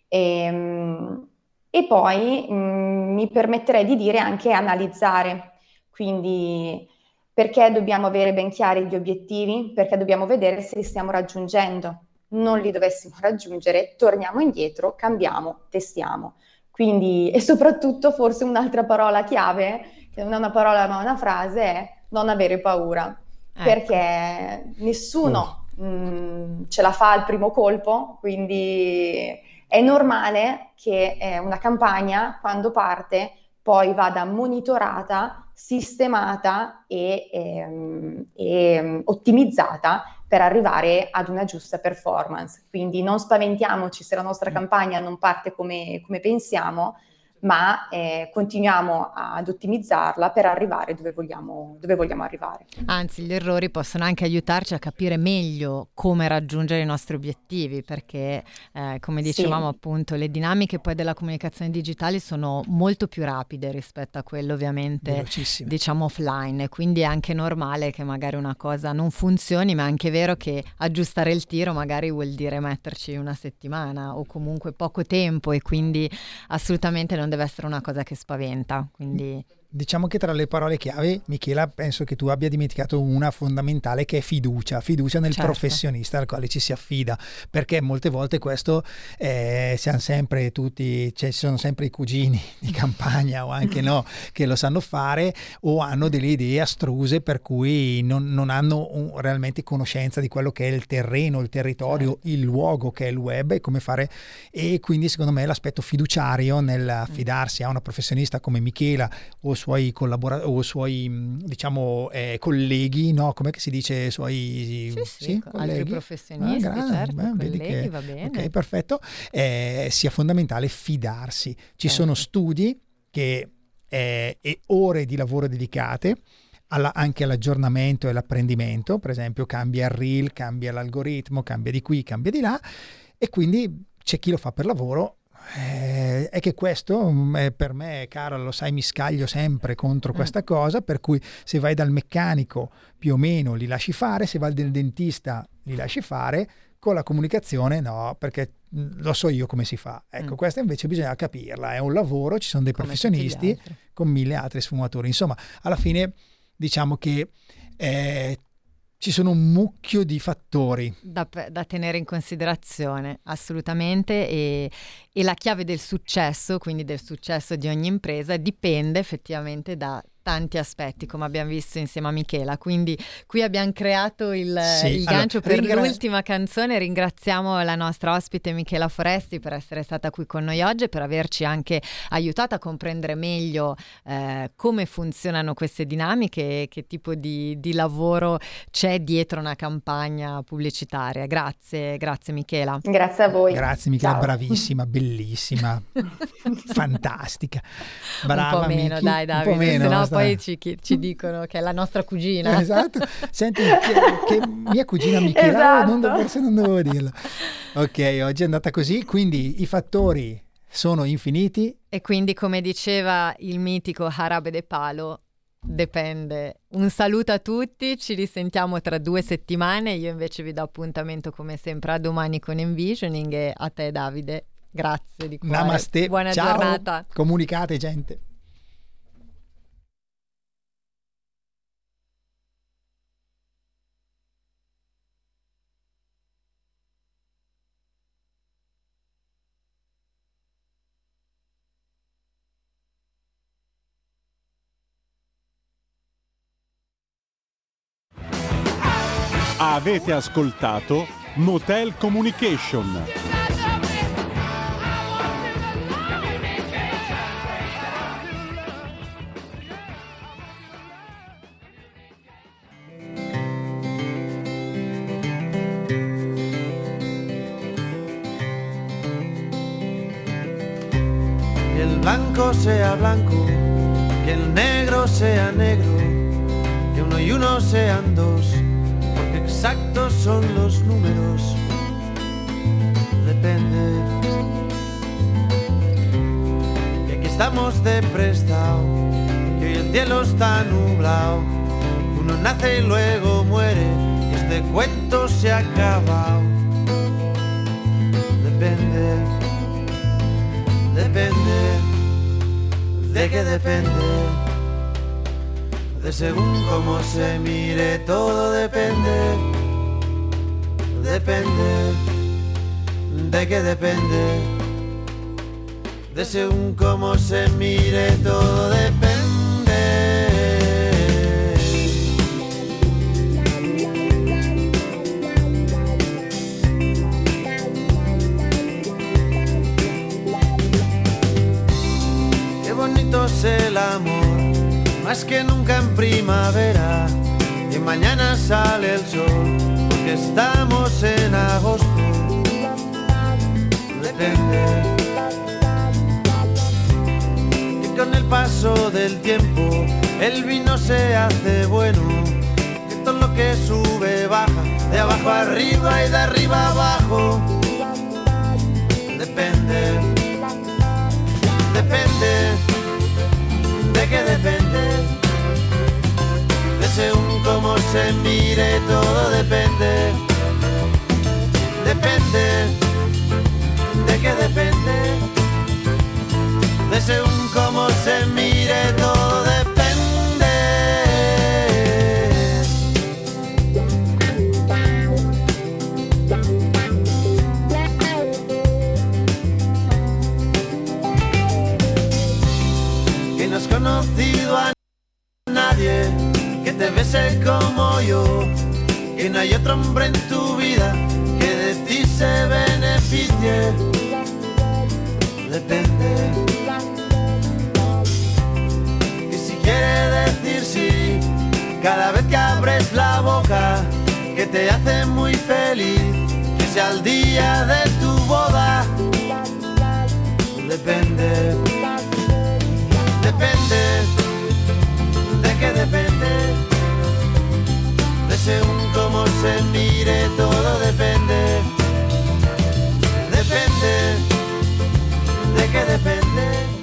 E, ehm, e poi mh, mm, mi permetterei di dire anche analizzare, quindi perché dobbiamo avere ben chiari gli obiettivi, perché dobbiamo vedere se li stiamo raggiungendo non li dovessimo raggiungere, torniamo indietro, cambiamo, testiamo. Quindi, e soprattutto forse un'altra parola chiave, che non è una parola ma una frase, è non avere paura, ecco. perché nessuno mh, mm, ce la fa al primo colpo, quindi è normale che eh, una campagna, quando parte, poi vada monitorata, sistemata e, ehm, e ottimizzata per arrivare ad una giusta performance. Quindi non spaventiamoci se la nostra mm. campagna non parte come, come pensiamo, ma eh, continuiamo ad ottimizzarla per arrivare dove vogliamo, dove vogliamo, arrivare. Anzi, gli errori possono anche aiutarci a capire meglio come raggiungere i nostri obiettivi, perché eh, come dicevamo sì. appunto, le dinamiche poi della comunicazione digitale sono molto più rapide rispetto a quelle ovviamente diciamo offline, quindi è anche normale che magari una cosa non funzioni, ma è anche vero che aggiustare il tiro magari vuol dire metterci una settimana o comunque poco tempo e quindi assolutamente non deve essere una cosa che spaventa. Quindi Diciamo che tra le parole chiave, Michela, penso che tu abbia dimenticato una fondamentale che è fiducia, fiducia nel certo. professionista al quale ci si affida, perché molte volte questo eh, siamo sempre tutti, cioè, ci sono sempre i cugini di campagna o anche no, che lo sanno fare o hanno delle idee astruse per cui non, non hanno un, realmente conoscenza di quello che è il terreno, il territorio, certo. il luogo che è il web e come fare e quindi secondo me l'aspetto fiduciario nel mm. affidarsi a una professionista come Michela o suoi collaboratori o suoi diciamo eh, colleghi, no? Come si dice? Suoi sì, sì, sì, altri professionisti, ah, certo, beh, colleghi, che, va bene. Ok, perfetto. Eh, sia fondamentale fidarsi. Ci certo. sono studi che, eh, e ore di lavoro dedicate alla, anche all'aggiornamento e all'apprendimento, per esempio cambia il reel, cambia l'algoritmo, cambia di qui, cambia di là e quindi c'è chi lo fa per lavoro eh, è che questo mm, è per me, caro, lo sai, mi scaglio sempre contro mm. questa cosa, per cui se vai dal meccanico più o meno li lasci fare, se vai dal dentista li lasci fare, con la comunicazione no, perché mm, lo so io come si fa. Ecco, mm. questa invece bisogna capirla, è un lavoro, ci sono dei come professionisti con mille altri sfumatori. Insomma, alla fine diciamo che eh, ci sono un mucchio di fattori. Da, da tenere in considerazione, assolutamente, e, e, la chiave del successo, quindi del successo di ogni impresa, dipende effettivamente da tanti aspetti, come abbiamo visto insieme a Michela. Quindi qui abbiamo creato il, sì, il gancio allora, per ringra... l'ultima canzone. Ringraziamo la nostra ospite Michela Foresti per essere stata qui con noi oggi e per averci anche aiutato a comprendere meglio eh, come funzionano queste dinamiche e che tipo di, di, lavoro c'è dietro una campagna pubblicitaria. Grazie, grazie Michela. Grazie a voi. Grazie Michela, Ciao. bravissima, bellissima, fantastica. Brava, un po' meno, Michi, dai Davide, un po' meno, no poi ci, ci, dicono che è la nostra cugina. Esatto, senti che, che mia cugina Michela, esatto. non, forse non dovevo dirlo. Ok, oggi è andata così, quindi i fattori sono infiniti. E quindi, come diceva il mitico Harabe de Palo, dipende. Un saluto a tutti, ci risentiamo tra due settimane. Io invece vi do appuntamento come sempre a domani con Envisioning e a te Davide. Grazie di cuore. Namaste. Buona Ciao. giornata. Comunicate, gente. Avete ascoltato Motel Communication. Blanco sea blanco, que el negro sea negro, que uno y uno sean dos, exactos son los números. Depende. Que aquí estamos de prestado, que hoy el cielo está nublado, uno nace y luego muere, y este cuento se ha acabado. Depende depende, de qué depende, de según cómo se mire, todo depende, depende, de qué depende, de según cómo se mire, todo depende. Qué bonito es el amor, más que nunca en primavera. Y mañana sale el sol, estamos en agosto. Depende. Que con el paso del tiempo el vino se hace bueno. Que todo lo que sube baja, de abajo arriba y de arriba abajo. Depende depende, de qué depende, de según cómo se mire, todo depende, depende, de qué depende, de según cómo se mire, todo depende. Te bese como yo, que no hay otro hombre en tu vida que de ti se beneficie. Depende. Y si quiere decir sí, cada vez que abres la boca, que te hace muy feliz, que sea el día de tu boda. Depende depende según cómo se mire, todo depende. Depende. ¿De qué depende?